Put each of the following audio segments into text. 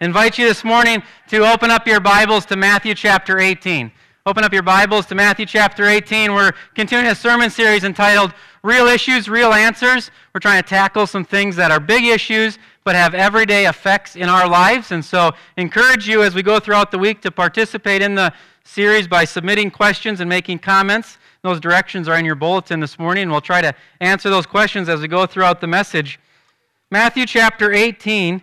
invite you this morning to open up your Bibles to Matthew chapter 18. Open up your Bibles to Matthew chapter 18. We're continuing a sermon series entitled Real Issues, Real Answers. We're trying to tackle some things that are big issues but have everyday effects in our lives. And so, encourage you as we go throughout the week to participate in the series by submitting questions and making comments. Those directions are in your bulletin this morning. We'll try to answer those questions as we go throughout the message. Matthew chapter 18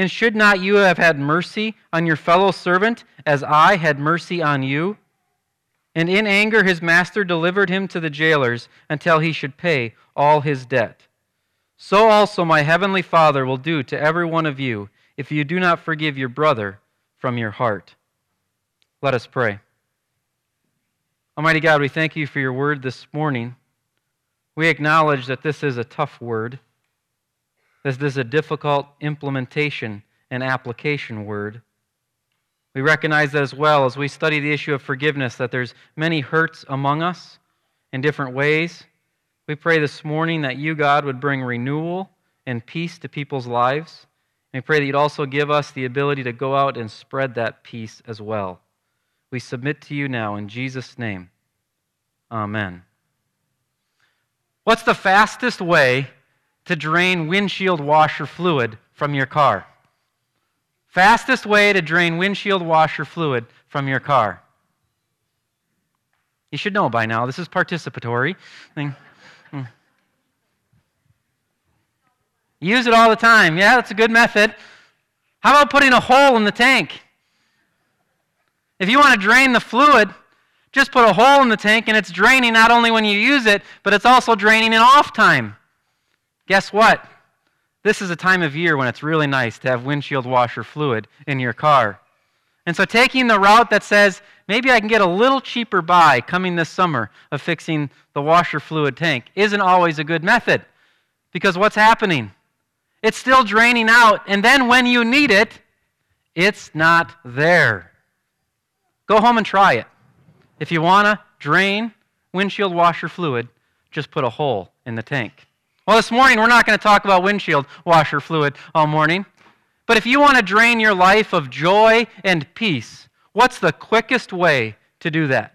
And should not you have had mercy on your fellow servant as I had mercy on you? And in anger his master delivered him to the jailers until he should pay all his debt. So also my heavenly Father will do to every one of you if you do not forgive your brother from your heart. Let us pray. Almighty God, we thank you for your word this morning. We acknowledge that this is a tough word. This is a difficult implementation and application word. We recognize that as well as we study the issue of forgiveness, that there's many hurts among us in different ways. We pray this morning that you, God, would bring renewal and peace to people's lives. And we pray that you'd also give us the ability to go out and spread that peace as well. We submit to you now in Jesus' name. Amen. What's the fastest way to drain windshield washer fluid from your car. Fastest way to drain windshield washer fluid from your car. You should know by now. This is participatory. Hmm. Use it all the time. Yeah, that's a good method. How about putting a hole in the tank? If you want to drain the fluid, just put a hole in the tank and it's draining not only when you use it, but it's also draining in off time. Guess what? This is a time of year when it's really nice to have windshield washer fluid in your car. And so, taking the route that says, maybe I can get a little cheaper buy coming this summer of fixing the washer fluid tank isn't always a good method. Because what's happening? It's still draining out, and then when you need it, it's not there. Go home and try it. If you want to drain windshield washer fluid, just put a hole in the tank. Well, this morning we're not going to talk about windshield washer fluid all morning. But if you want to drain your life of joy and peace, what's the quickest way to do that?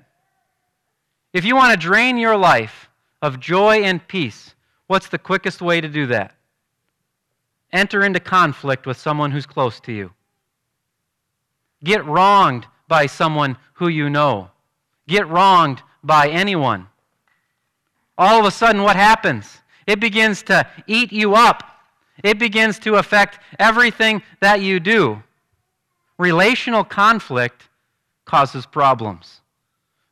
If you want to drain your life of joy and peace, what's the quickest way to do that? Enter into conflict with someone who's close to you. Get wronged by someone who you know. Get wronged by anyone. All of a sudden, what happens? It begins to eat you up. It begins to affect everything that you do. Relational conflict causes problems.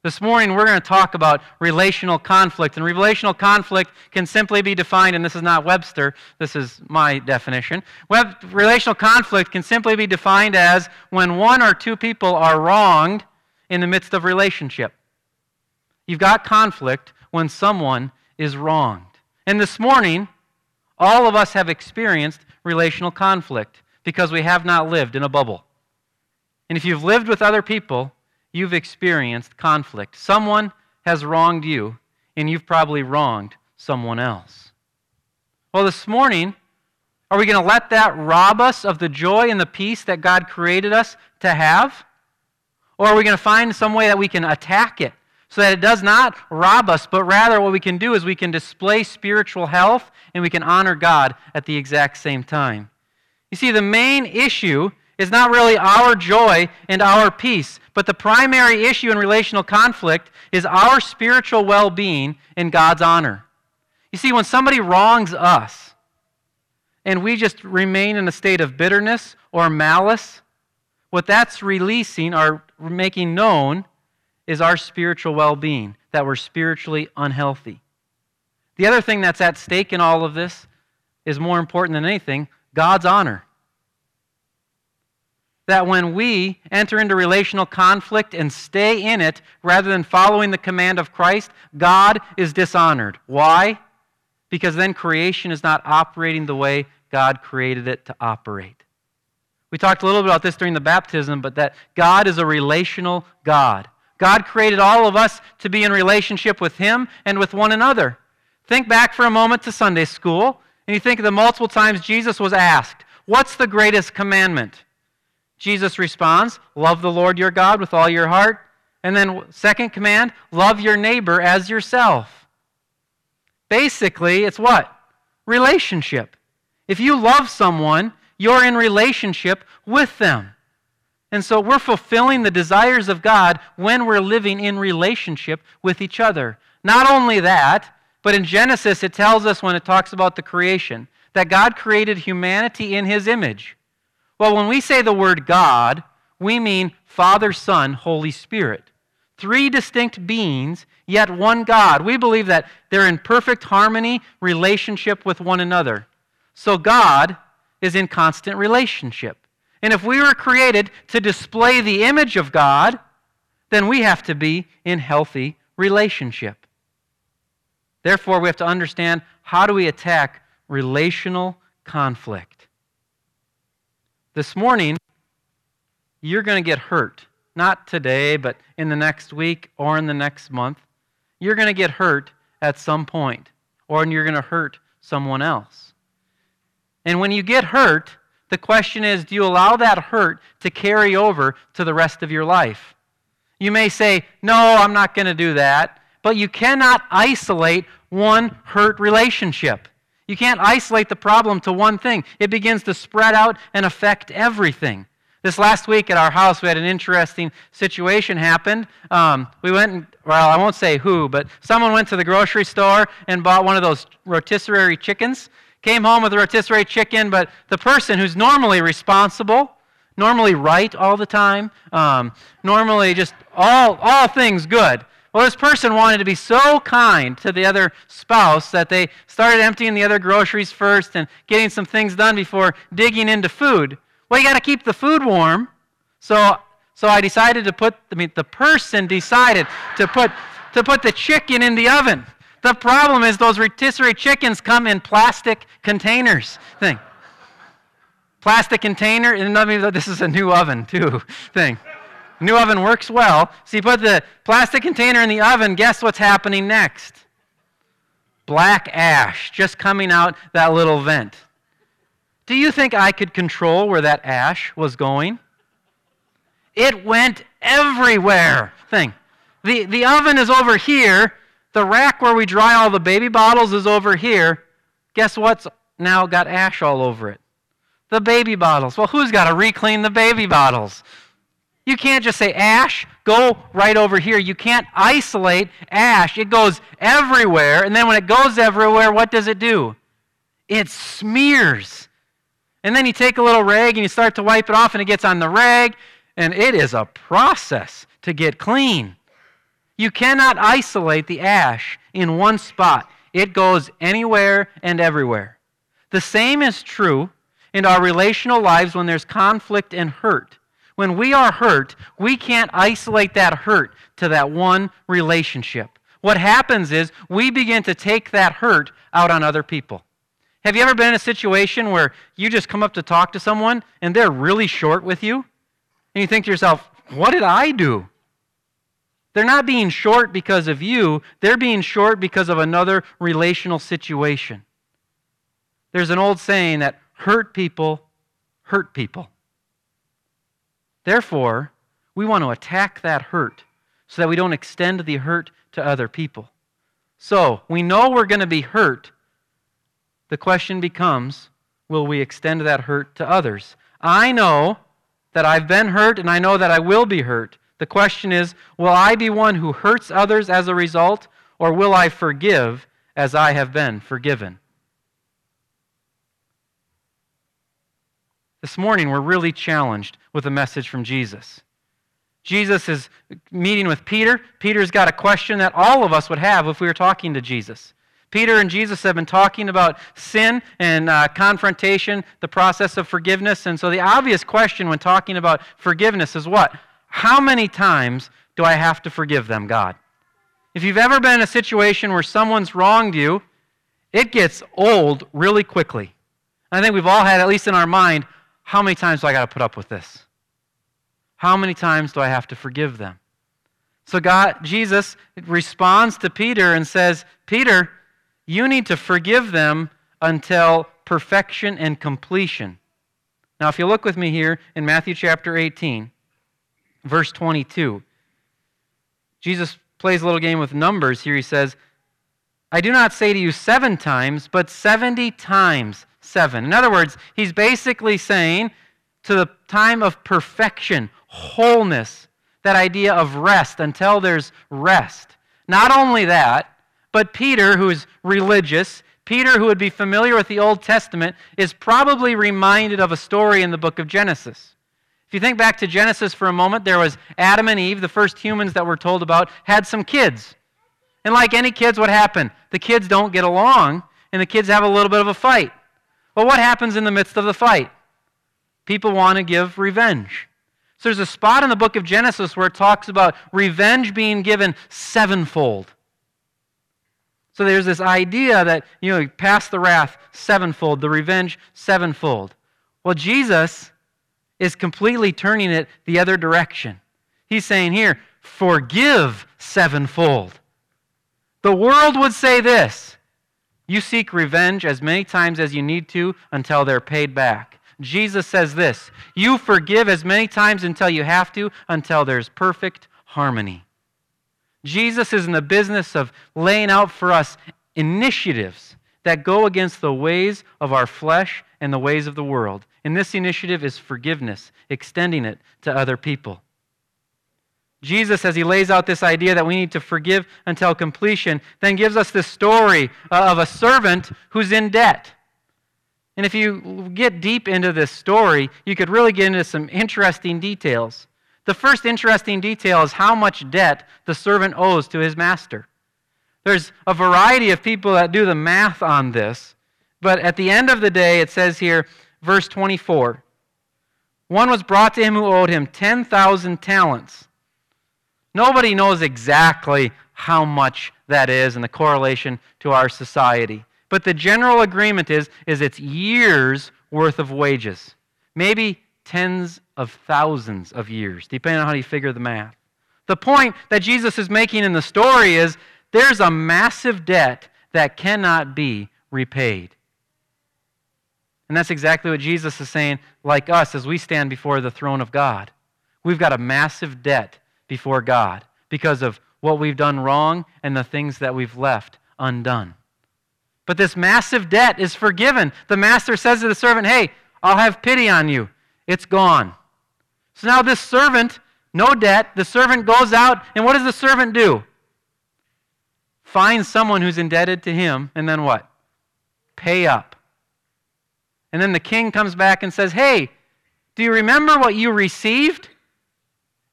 This morning, we're going to talk about relational conflict. And relational conflict can simply be defined, and this is not Webster, this is my definition. Web, relational conflict can simply be defined as when one or two people are wronged in the midst of relationship. You've got conflict when someone is wronged. And this morning, all of us have experienced relational conflict because we have not lived in a bubble. And if you've lived with other people, you've experienced conflict. Someone has wronged you, and you've probably wronged someone else. Well, this morning, are we going to let that rob us of the joy and the peace that God created us to have? Or are we going to find some way that we can attack it so that it does not rob us, but rather what we can do is we can display spiritual health and we can honor God at the exact same time? You see, the main issue is not really our joy and our peace, but the primary issue in relational conflict is our spiritual well being and God's honor. You see, when somebody wrongs us and we just remain in a state of bitterness or malice, what that's releasing or making known is our spiritual well being, that we're spiritually unhealthy. The other thing that's at stake in all of this is more important than anything God's honor that when we enter into relational conflict and stay in it rather than following the command of Christ, God is dishonored. Why? Because then creation is not operating the way God created it to operate. We talked a little bit about this during the baptism, but that God is a relational God. God created all of us to be in relationship with Him and with one another. Think back for a moment to Sunday school, and you think of the multiple times Jesus was asked, What's the greatest commandment? Jesus responds, Love the Lord your God with all your heart. And then, second command, love your neighbor as yourself. Basically, it's what? Relationship. If you love someone, you're in relationship with them. And so we're fulfilling the desires of God when we're living in relationship with each other. Not only that, but in Genesis, it tells us when it talks about the creation that God created humanity in his image. Well, when we say the word God, we mean Father, Son, Holy Spirit. Three distinct beings, yet one God. We believe that they're in perfect harmony, relationship with one another. So God is in constant relationship. And if we were created to display the image of God, then we have to be in healthy relationship. Therefore, we have to understand how do we attack relational conflict. This morning, you're going to get hurt. Not today, but in the next week or in the next month. You're going to get hurt at some point, or you're going to hurt someone else. And when you get hurt, the question is do you allow that hurt to carry over to the rest of your life? You may say, No, I'm not going to do that. But you cannot isolate one hurt relationship. You can't isolate the problem to one thing, it begins to spread out and affect everything. This last week at our house, we had an interesting situation happen. Um, we went, and, well, I won't say who, but someone went to the grocery store and bought one of those rotisserie chickens. Came home with a rotisserie chicken, but the person who's normally responsible, normally right all the time, um, normally just all, all things good, well, this person wanted to be so kind to the other spouse that they started emptying the other groceries first and getting some things done before digging into food. Well, you got to keep the food warm. So, so I decided to put, I mean, the person decided to put, to put the chicken in the oven. The problem is those rotisserie chickens come in plastic containers. Thing. Plastic container, and this is a new oven too. Thing new oven works well. So you put the plastic container in the oven, guess what's happening next? Black ash just coming out that little vent. Do you think I could control where that ash was going? It went everywhere. Thing. The, the oven is over here. The rack where we dry all the baby bottles is over here. Guess what's now got ash all over it? The baby bottles. Well, who's got to reclean the baby bottles? You can't just say, ash, go right over here. You can't isolate ash. It goes everywhere. And then when it goes everywhere, what does it do? It smears. And then you take a little rag and you start to wipe it off, and it gets on the rag, and it is a process to get clean. You cannot isolate the ash in one spot, it goes anywhere and everywhere. The same is true in our relational lives when there's conflict and hurt. When we are hurt, we can't isolate that hurt to that one relationship. What happens is we begin to take that hurt out on other people. Have you ever been in a situation where you just come up to talk to someone and they're really short with you? And you think to yourself, what did I do? They're not being short because of you, they're being short because of another relational situation. There's an old saying that hurt people hurt people. Therefore, we want to attack that hurt so that we don't extend the hurt to other people. So, we know we're going to be hurt. The question becomes will we extend that hurt to others? I know that I've been hurt and I know that I will be hurt. The question is will I be one who hurts others as a result, or will I forgive as I have been forgiven? This morning, we're really challenged with a message from Jesus. Jesus is meeting with Peter. Peter's got a question that all of us would have if we were talking to Jesus. Peter and Jesus have been talking about sin and uh, confrontation, the process of forgiveness. And so the obvious question when talking about forgiveness is what? How many times do I have to forgive them, God? If you've ever been in a situation where someone's wronged you, it gets old really quickly. I think we've all had, at least in our mind, how many times do I got to put up with this? How many times do I have to forgive them? So God, Jesus responds to Peter and says, Peter, you need to forgive them until perfection and completion. Now, if you look with me here in Matthew chapter 18, verse 22, Jesus plays a little game with numbers here. He says, I do not say to you seven times, but 70 times 7. In other words, he's basically saying to the time of perfection, wholeness, that idea of rest until there's rest. Not only that, but Peter, who is religious, Peter, who would be familiar with the Old Testament, is probably reminded of a story in the book of Genesis. If you think back to Genesis for a moment, there was Adam and Eve, the first humans that we're told about, had some kids. And like any kids, what happened? The kids don't get along, and the kids have a little bit of a fight. Well, what happens in the midst of the fight? People want to give revenge. So there's a spot in the book of Genesis where it talks about revenge being given sevenfold. So there's this idea that, you know, pass the wrath sevenfold, the revenge sevenfold. Well, Jesus is completely turning it the other direction. He's saying here, forgive sevenfold. The world would say this you seek revenge as many times as you need to until they're paid back. Jesus says this You forgive as many times until you have to, until there's perfect harmony. Jesus is in the business of laying out for us initiatives that go against the ways of our flesh and the ways of the world. And this initiative is forgiveness, extending it to other people. Jesus, as he lays out this idea that we need to forgive until completion, then gives us this story uh, of a servant who's in debt. And if you get deep into this story, you could really get into some interesting details. The first interesting detail is how much debt the servant owes to his master. There's a variety of people that do the math on this, but at the end of the day, it says here, verse 24 one was brought to him who owed him 10,000 talents. Nobody knows exactly how much that is and the correlation to our society. But the general agreement is, is it's years worth of wages. Maybe tens of thousands of years, depending on how you figure the math. The point that Jesus is making in the story is there's a massive debt that cannot be repaid. And that's exactly what Jesus is saying, like us, as we stand before the throne of God. We've got a massive debt before God because of what we've done wrong and the things that we've left undone. But this massive debt is forgiven. The master says to the servant, Hey, I'll have pity on you. It's gone. So now this servant, no debt, the servant goes out, and what does the servant do? Find someone who's indebted to him, and then what? Pay up. And then the king comes back and says, Hey, do you remember what you received?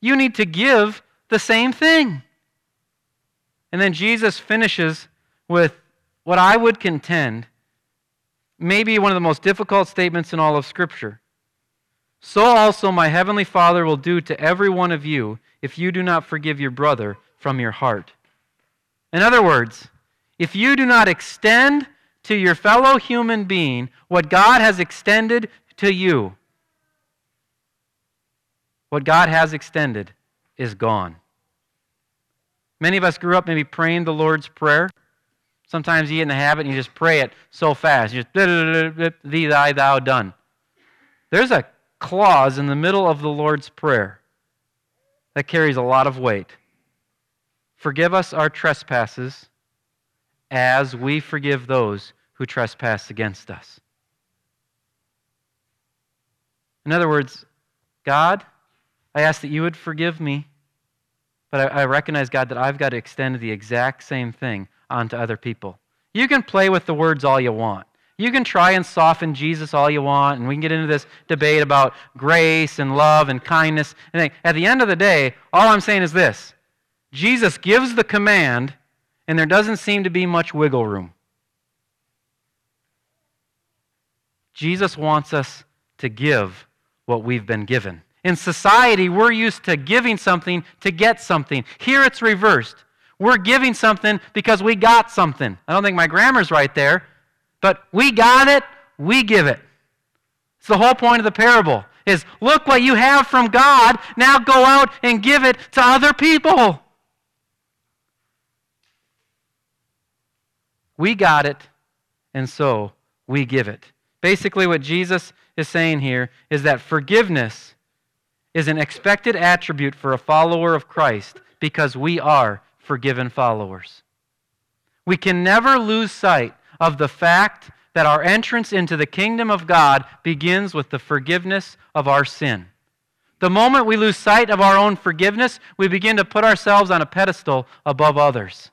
You need to give the same thing. And then Jesus finishes with what I would contend maybe one of the most difficult statements in all of Scripture. So also my heavenly Father will do to every one of you if you do not forgive your brother from your heart. In other words, if you do not extend to your fellow human being what God has extended to you, what God has extended is gone. Many of us grew up maybe praying the Lord's Prayer. Sometimes you get in the habit and you just pray it so fast. You just, thee, thy, thou, done. There's a clause in the middle of the Lord's Prayer that carries a lot of weight. Forgive us our trespasses as we forgive those who trespass against us. In other words, God, I ask that you would forgive me, but I, I, recognize, God, that I've got to extend the exact same thing onto other people. You can play with the words all you want. You can try and soften Jesus all you want, and we can get into this debate about grace and love and kindness. And at the end of the day, all I'm saying is this Jesus gives the command, and there doesn't seem to be much wiggle room. Jesus wants us to give what we've been given. In society, we're used to giving something to get something. Here it's reversed. We're giving something because we got something. I don't think my grammar's right there, but we got it, we give it. It's the whole point of the parable is look what you have from God, now go out and give it to other people. We got it, and so we give it. Basically, what Jesus is saying here is that forgiveness is an expected attribute for a follower of Christ because we are forgiven followers. We can never lose sight of the fact that our entrance into the kingdom of God begins with the forgiveness of our sin. The moment we lose sight of our own forgiveness, we begin to put ourselves on a pedestal above others.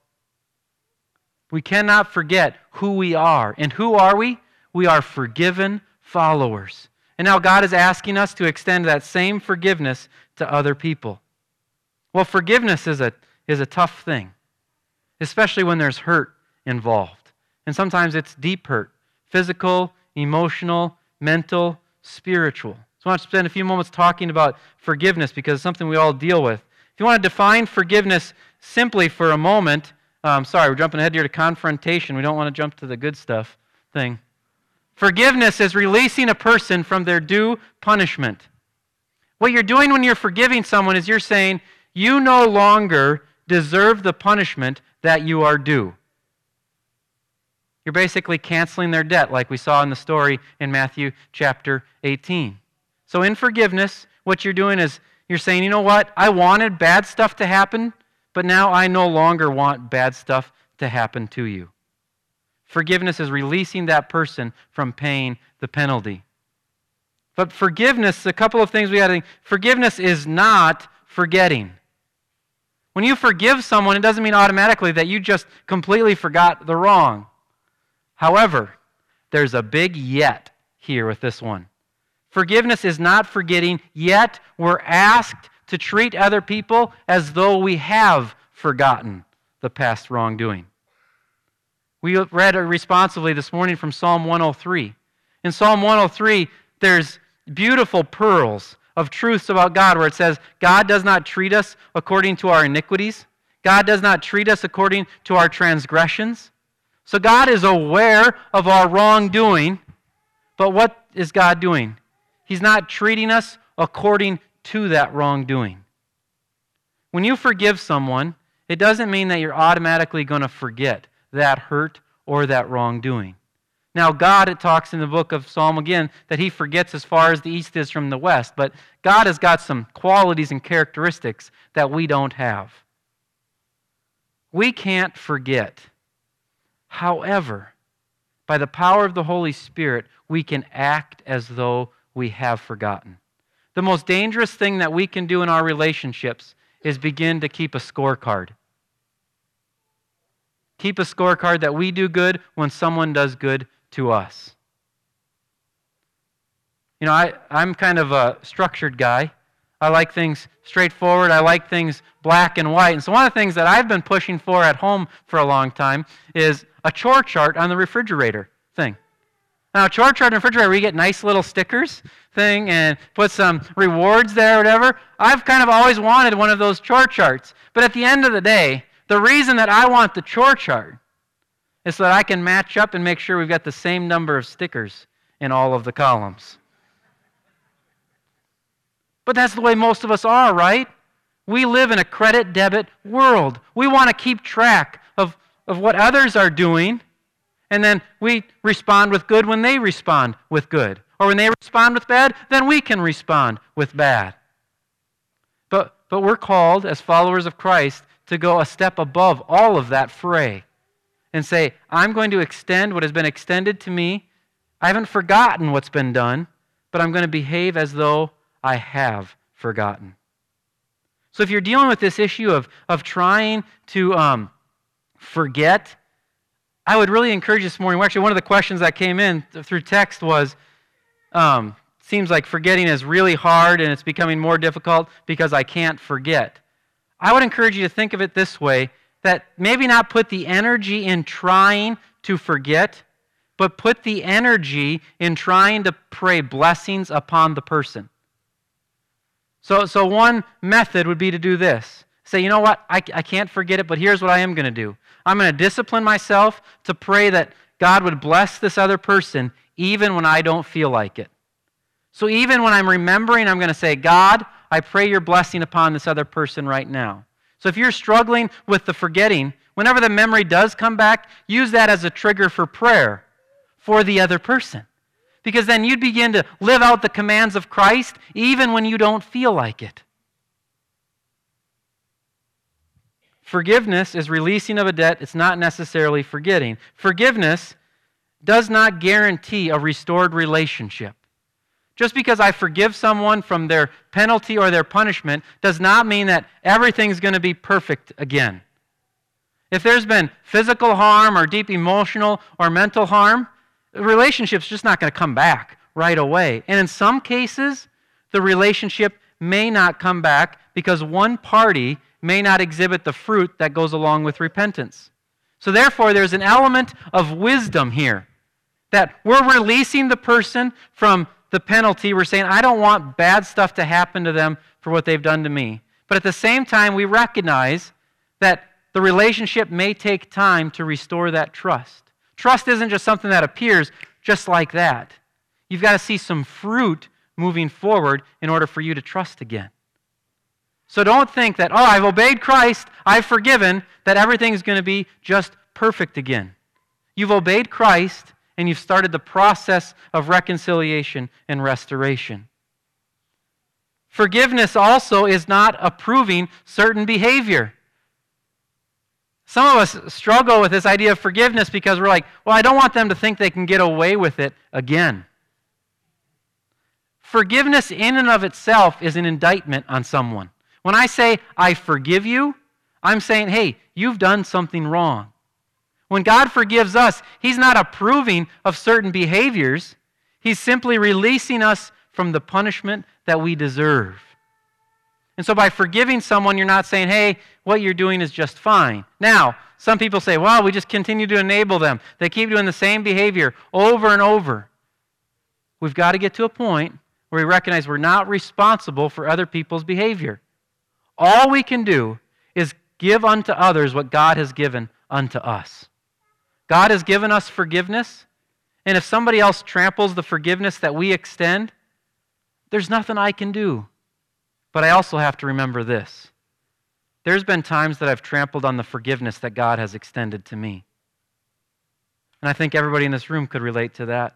We cannot forget who we are. And who are we? We are forgiven followers. And now God is asking us to extend that same forgiveness to other people. Well, forgiveness is a, is a tough thing, especially when there's hurt involved. And sometimes it's deep hurt physical, emotional, mental, spiritual. So I want to spend a few moments talking about forgiveness because it's something we all deal with. If you want to define forgiveness simply for a moment, um, sorry, we're jumping ahead here to confrontation. We don't want to jump to the good stuff thing. Forgiveness is releasing a person from their due punishment. What you're doing when you're forgiving someone is you're saying, you no longer deserve the punishment that you are due. You're basically canceling their debt, like we saw in the story in Matthew chapter 18. So, in forgiveness, what you're doing is you're saying, you know what? I wanted bad stuff to happen, but now I no longer want bad stuff to happen to you. Forgiveness is releasing that person from paying the penalty. But forgiveness, a couple of things we got to think. Forgiveness is not forgetting. When you forgive someone, it doesn't mean automatically that you just completely forgot the wrong. However, there's a big yet here with this one. Forgiveness is not forgetting, yet we're asked to treat other people as though we have forgotten the past wrongdoing. We read responsively this morning from Psalm 103. In Psalm 103, there's beautiful pearls of truths about God where it says, God does not treat us according to our iniquities. God does not treat us according to our transgressions. So God is aware of our wrongdoing, but what is God doing? He's not treating us according to that wrongdoing. When you forgive someone, it doesn't mean that you're automatically going to forget that hurt or that wrongdoing. Now, God, it talks in the book of Psalm again that he forgets as far as the east is from the west, but God has got some qualities and characteristics that we don't have. We can't forget. However, by the power of the Holy Spirit, we can act as though we have forgotten. The most dangerous thing that we can do in our relationships is begin to keep a scorecard. Keep a scorecard that we do good when someone does good to us. You know, I, I'm kind of a structured guy. I like things straightforward. I like things black and white. And so, one of the things that I've been pushing for at home for a long time is a chore chart on the refrigerator thing. Now, a chore chart refrigerator, we get nice little stickers thing and put some rewards there or whatever. I've kind of always wanted one of those chore charts. But at the end of the day, the reason that I want the chore chart is so that I can match up and make sure we've got the same number of stickers in all of the columns. But that's the way most of us are, right? We live in a credit debit world. We want to keep track of, of what others are doing, and then we respond with good when they respond with good. Or when they respond with bad, then we can respond with bad. But, but we're called, as followers of Christ, to go a step above all of that fray and say, I'm going to extend what has been extended to me. I haven't forgotten what's been done, but I'm going to behave as though I have forgotten. So if you're dealing with this issue of, of trying to um, forget, I would really encourage you this morning. Actually, one of the questions that came in through text was um, seems like forgetting is really hard and it's becoming more difficult because I can't forget. I would encourage you to think of it this way that maybe not put the energy in trying to forget, but put the energy in trying to pray blessings upon the person. So, so one method would be to do this say, you know what, I, I can't forget it, but here's what I am going to do. I'm going to discipline myself to pray that God would bless this other person even when I don't feel like it. So even when I'm remembering, I'm going to say, God, I pray your blessing upon this other person right now. So if you're struggling with the forgetting, whenever the memory does come back, use that as a trigger for prayer for the other person. Because then you'd begin to live out the commands of Christ even when you don't feel like it. Forgiveness is releasing of a debt, it's not necessarily forgetting. Forgiveness does not guarantee a restored relationship. Just because I forgive someone from their penalty or their punishment does not mean that everything's going to be perfect again. If there's been physical harm or deep emotional or mental harm, the relationship's just not going to come back right away. And in some cases, the relationship may not come back because one party may not exhibit the fruit that goes along with repentance. So, therefore, there's an element of wisdom here that we're releasing the person from the penalty. We're saying, I don't want bad stuff to happen to them for what they've done to me. But at the same time, we recognize that the relationship may take time to restore that trust. Trust isn't just something that appears just like that. You've got to see some fruit moving forward in order for you to trust again. So don't think that, oh, I've obeyed Christ, I've forgiven, that everything's going to be just perfect again. You've obeyed Christ, and you've started the process of reconciliation and restoration. Forgiveness also is not approving certain behavior. Some of us struggle with this idea of forgiveness because we're like, well, I don't want them to think they can get away with it again. Forgiveness, in and of itself, is an indictment on someone. When I say, I forgive you, I'm saying, hey, you've done something wrong. When God forgives us, He's not approving of certain behaviors, He's simply releasing us from the punishment that we deserve. And so by forgiving someone, you're not saying, hey, what you're doing is just fine. Now, some people say, well, we just continue to enable them. They keep doing the same behavior over and over. We've got to get to a point where we recognize we're not responsible for other people's behavior. All we can do is give unto others what God has given unto us. God has given us forgiveness, and if somebody else tramples the forgiveness that we extend, there's nothing I can do. But I also have to remember this. There's been times that I've trampled on the forgiveness that God has extended to me. And I think everybody in this room could relate to that.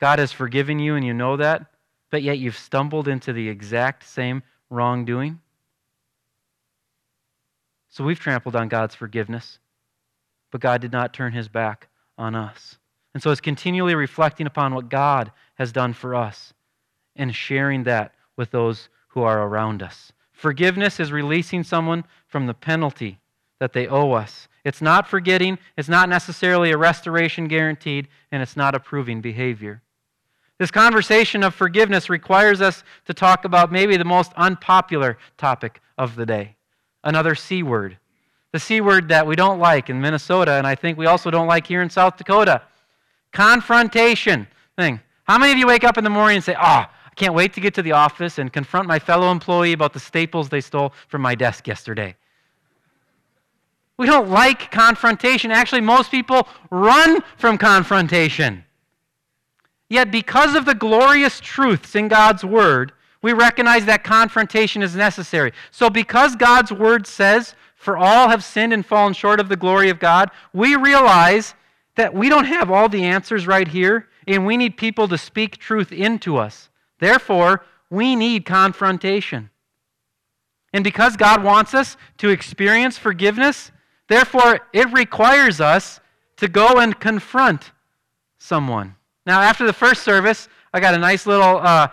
God has forgiven you, and you know that, but yet you've stumbled into the exact same wrongdoing. So we've trampled on God's forgiveness but God did not turn his back on us. And so it's continually reflecting upon what God has done for us and sharing that with those who are around us. Forgiveness is releasing someone from the penalty that they owe us. It's not forgetting, it's not necessarily a restoration guaranteed, and it's not approving behavior. This conversation of forgiveness requires us to talk about maybe the most unpopular topic of the day another C word the C word that we don't like in Minnesota, and I think we also don't like here in South Dakota. Confrontation thing. How many of you wake up in the morning and say, Oh, I can't wait to get to the office and confront my fellow employee about the staples they stole from my desk yesterday? We don't like confrontation. Actually, most people run from confrontation. Yet, because of the glorious truths in God's Word, We recognize that confrontation is necessary. So, because God's word says, For all have sinned and fallen short of the glory of God, we realize that we don't have all the answers right here, and we need people to speak truth into us. Therefore, we need confrontation. And because God wants us to experience forgiveness, therefore it requires us to go and confront someone. Now, after the first service, I got a nice little uh,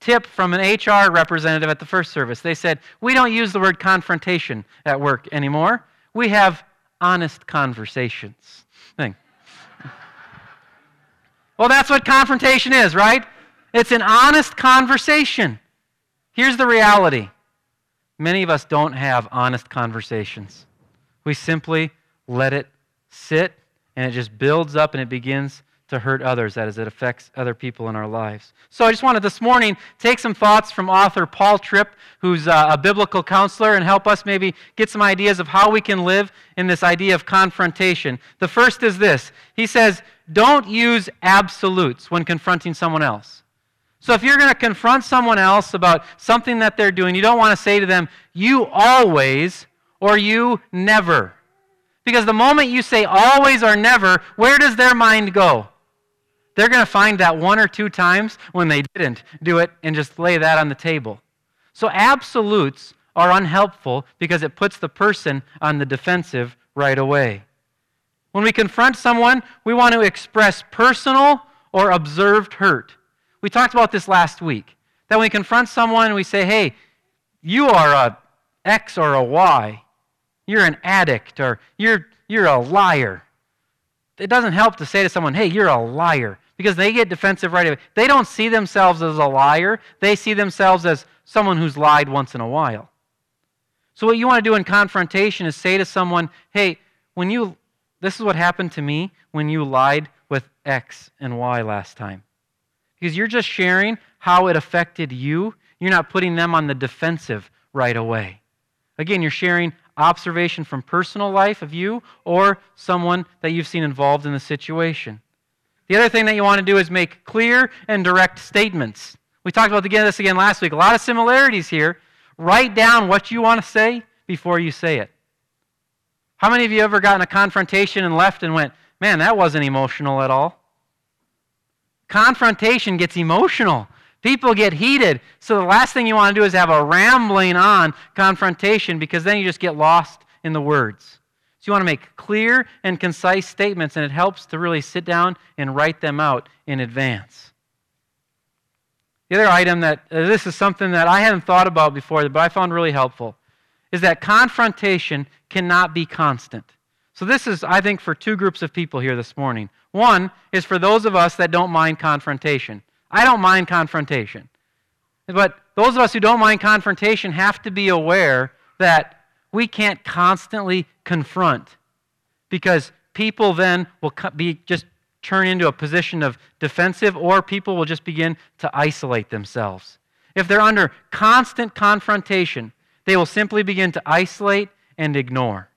tip from an HR representative at the first service. They said, We don't use the word confrontation at work anymore. We have honest conversations. Thing. well, that's what confrontation is, right? It's an honest conversation. Here's the reality many of us don't have honest conversations. We simply let it sit and it just builds up and it begins to hurt others that is, it affects other people in our lives. So I just wanted this morning take some thoughts from author Paul Tripp, who's uh, a biblical counselor, and help us maybe get some ideas of how we can live in this idea of confrontation. The first is this he says, Don't use absolutes when confronting someone else. So if you're going to confront someone else about something that they're doing, you don't want to say to them, You always or you never. Because the moment you say always or never, where does their mind go? They're going to find that one or two times when they didn't do it and just lay that on the table. So absolutes are unhelpful because it puts the person on the defensive right away. When we confront someone, we want to express personal or observed hurt. We talked about this last week. That when we confront someone, we say, hey, you are a X or a Y. You're an addict or you're, you're a liar. It doesn't help to say to someone, hey, you're a liar because they get defensive right away. They don't see themselves as a liar, they see themselves as someone who's lied once in a while. So, what you want to do in confrontation is say to someone, hey, when you, this is what happened to me when you lied with X and Y last time. Because you're just sharing how it affected you. You're not putting them on the defensive right away. Again, you're sharing observation from personal life of you or someone that you've seen involved in the situation. The other thing that you want to do is make clear and direct statements. We talked about this again last week. A lot of similarities here. Write down what you want to say before you say it. How many of you ever gotten a confrontation and left and went, man, that wasn't emotional at all? Confrontation gets emotional. People get heated. So the last thing you want to do is have a rambling on confrontation because then you just get lost in the words. You want to make clear and concise statements, and it helps to really sit down and write them out in advance. The other item that uh, this is something that I hadn't thought about before, but I found really helpful, is that confrontation cannot be constant. So this is, I think, for two groups of people here this morning. One is for those of us that don't mind confrontation. I don't mind confrontation. But those of us who don't mind confrontation have to be aware that we can't constantly confront because people then will be just turn into a position of defensive or people will just begin to isolate themselves. If they're under constant confrontation, they will simply begin to isolate and ignore.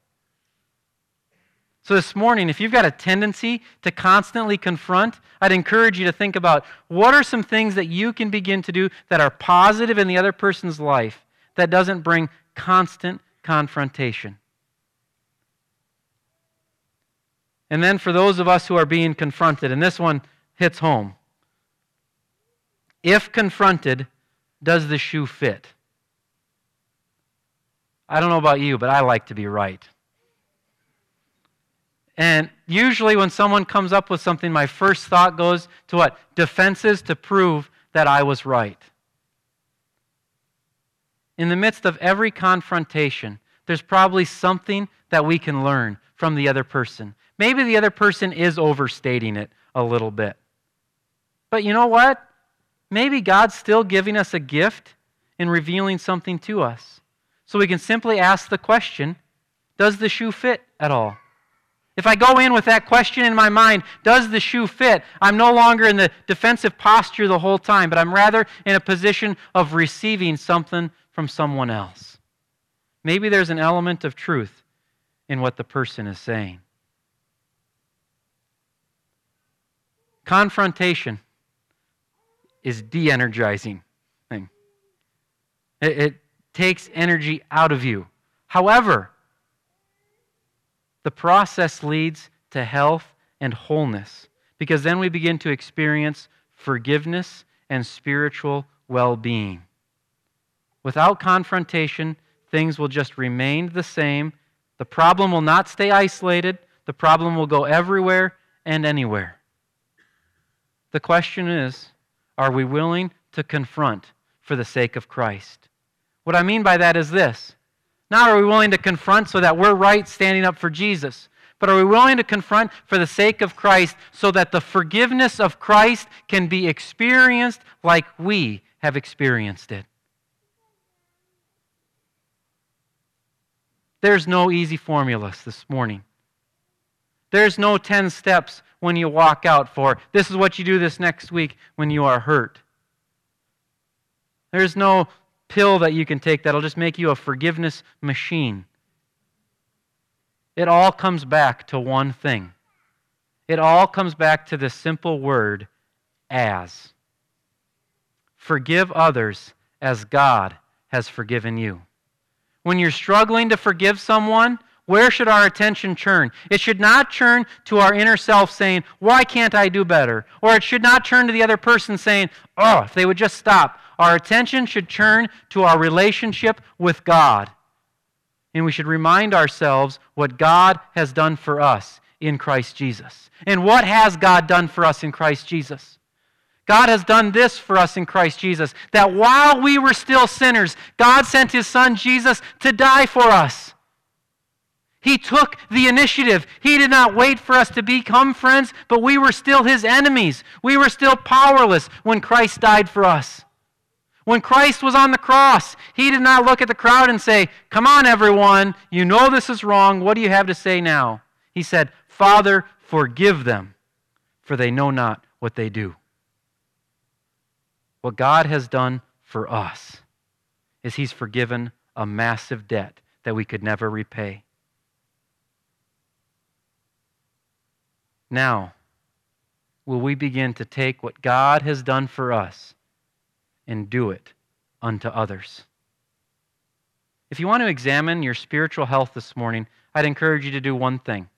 So, this morning, if you've got a tendency to constantly confront, I'd encourage you to think about what are some things that you can begin to do that are positive in the other person's life that doesn't bring constant confrontation. And then for those of us who are being confronted, and this one hits home. If confronted, does the shoe fit? I don't know about you, but I like to be right. And usually, when someone comes up with something, my first thought goes to what? Defenses to prove that I was right in the midst of every confrontation, there's probably something that we can learn from the other person. Maybe the other person is overstating it a little bit. But you know what? Maybe God's still giving us a gift in revealing something to us. So we can simply ask the question Does the shoe fit at all? If I go in with that question in my mind, does the shoe fit? I'm no longer in the defensive posture the whole time, but I'm rather in a position of receiving something from someone else. Maybe there's an element of truth in what the person is saying. Confrontation is de energizing thing. It, it takes energy out of you. However, the process leads to health and wholeness because then we begin to experience forgiveness and spiritual well being. Without confrontation, things will just remain the same. The problem will not stay isolated, the problem will go everywhere and anywhere. The question is are we willing to confront for the sake of Christ? What I mean by that is this not are we willing to confront so that we're right standing up for Jesus, but are we willing to confront for the sake of Christ so that the forgiveness of Christ can be experienced like we have experienced it? There's no easy formulas this morning. There's no 10 steps when you walk out for this is what you do this next week when you are hurt. There's no pill that you can take that'll just make you a forgiveness machine. It all comes back to one thing. It all comes back to the simple word, as. Forgive others as God has forgiven you. When you're struggling to forgive someone, where should our attention turn? It should not turn to our inner self saying, Why can't I do better? Or it should not turn to the other person saying, Oh, if they would just stop. Our attention should turn to our relationship with God. And we should remind ourselves what God has done for us in Christ Jesus. And what has God done for us in Christ Jesus? God has done this for us in Christ Jesus that while we were still sinners, God sent his son Jesus to die for us. He took the initiative. He did not wait for us to become friends, but we were still his enemies. We were still powerless when Christ died for us. When Christ was on the cross, he did not look at the crowd and say, Come on, everyone, you know this is wrong. What do you have to say now? He said, Father, forgive them, for they know not what they do. What God has done for us is He's forgiven a massive debt that we could never repay. Now, will we begin to take what God has done for us and do it unto others? If you want to examine your spiritual health this morning, I'd encourage you to do one thing.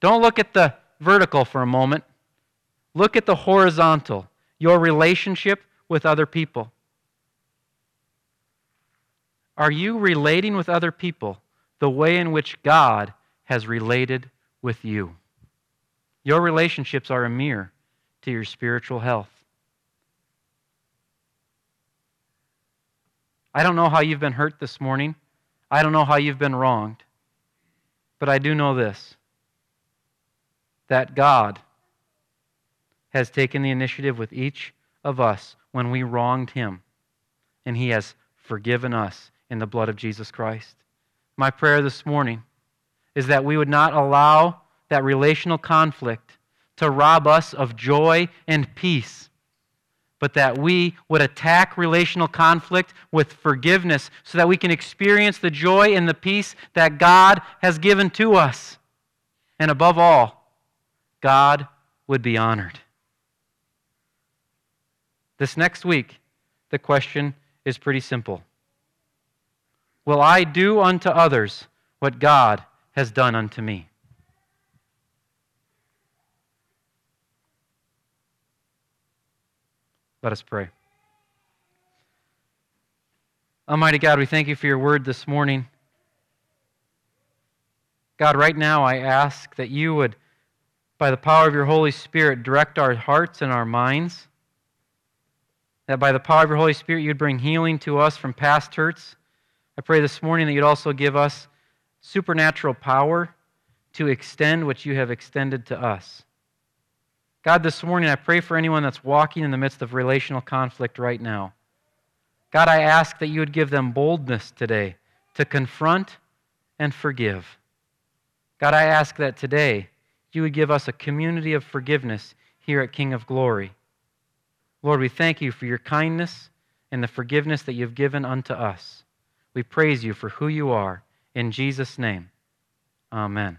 Don't look at the vertical for a moment, look at the horizontal your relationship with other people? Are you relating with other people the way in which God has related with you? Your relationships are a mirror to your spiritual health. I don't know how you've been hurt this morning. I don't know how you've been wronged. But I do know this that God has taken the initiative with each of us when we wronged him, and he has forgiven us in the blood of Jesus Christ. My prayer this morning is that we would not allow that relational conflict to rob us of joy and peace, but that we would attack relational conflict with forgiveness so that we can experience the joy and the peace that God has given to us. And above all, God would be honored. This next week, the question is pretty simple Will I do unto others what God has done unto me? Let us pray. Almighty God, we thank you for your word this morning. God, right now I ask that you would, by the power of your Holy Spirit, direct our hearts and our minds that by the power of your Holy Spirit, you'd bring healing to us from past hurts. I pray this morning that you'd also give us supernatural power to extend what you have extended to us. God, this morning I pray for anyone that's walking in the midst of relational conflict right now. God, I ask that you would give them boldness today to confront and forgive. God, I ask that today you would give us a community of forgiveness here at King of Glory. Lord, we thank you for your kindness and the forgiveness that you've given unto us. We praise you for who you are. In Jesus' name, amen.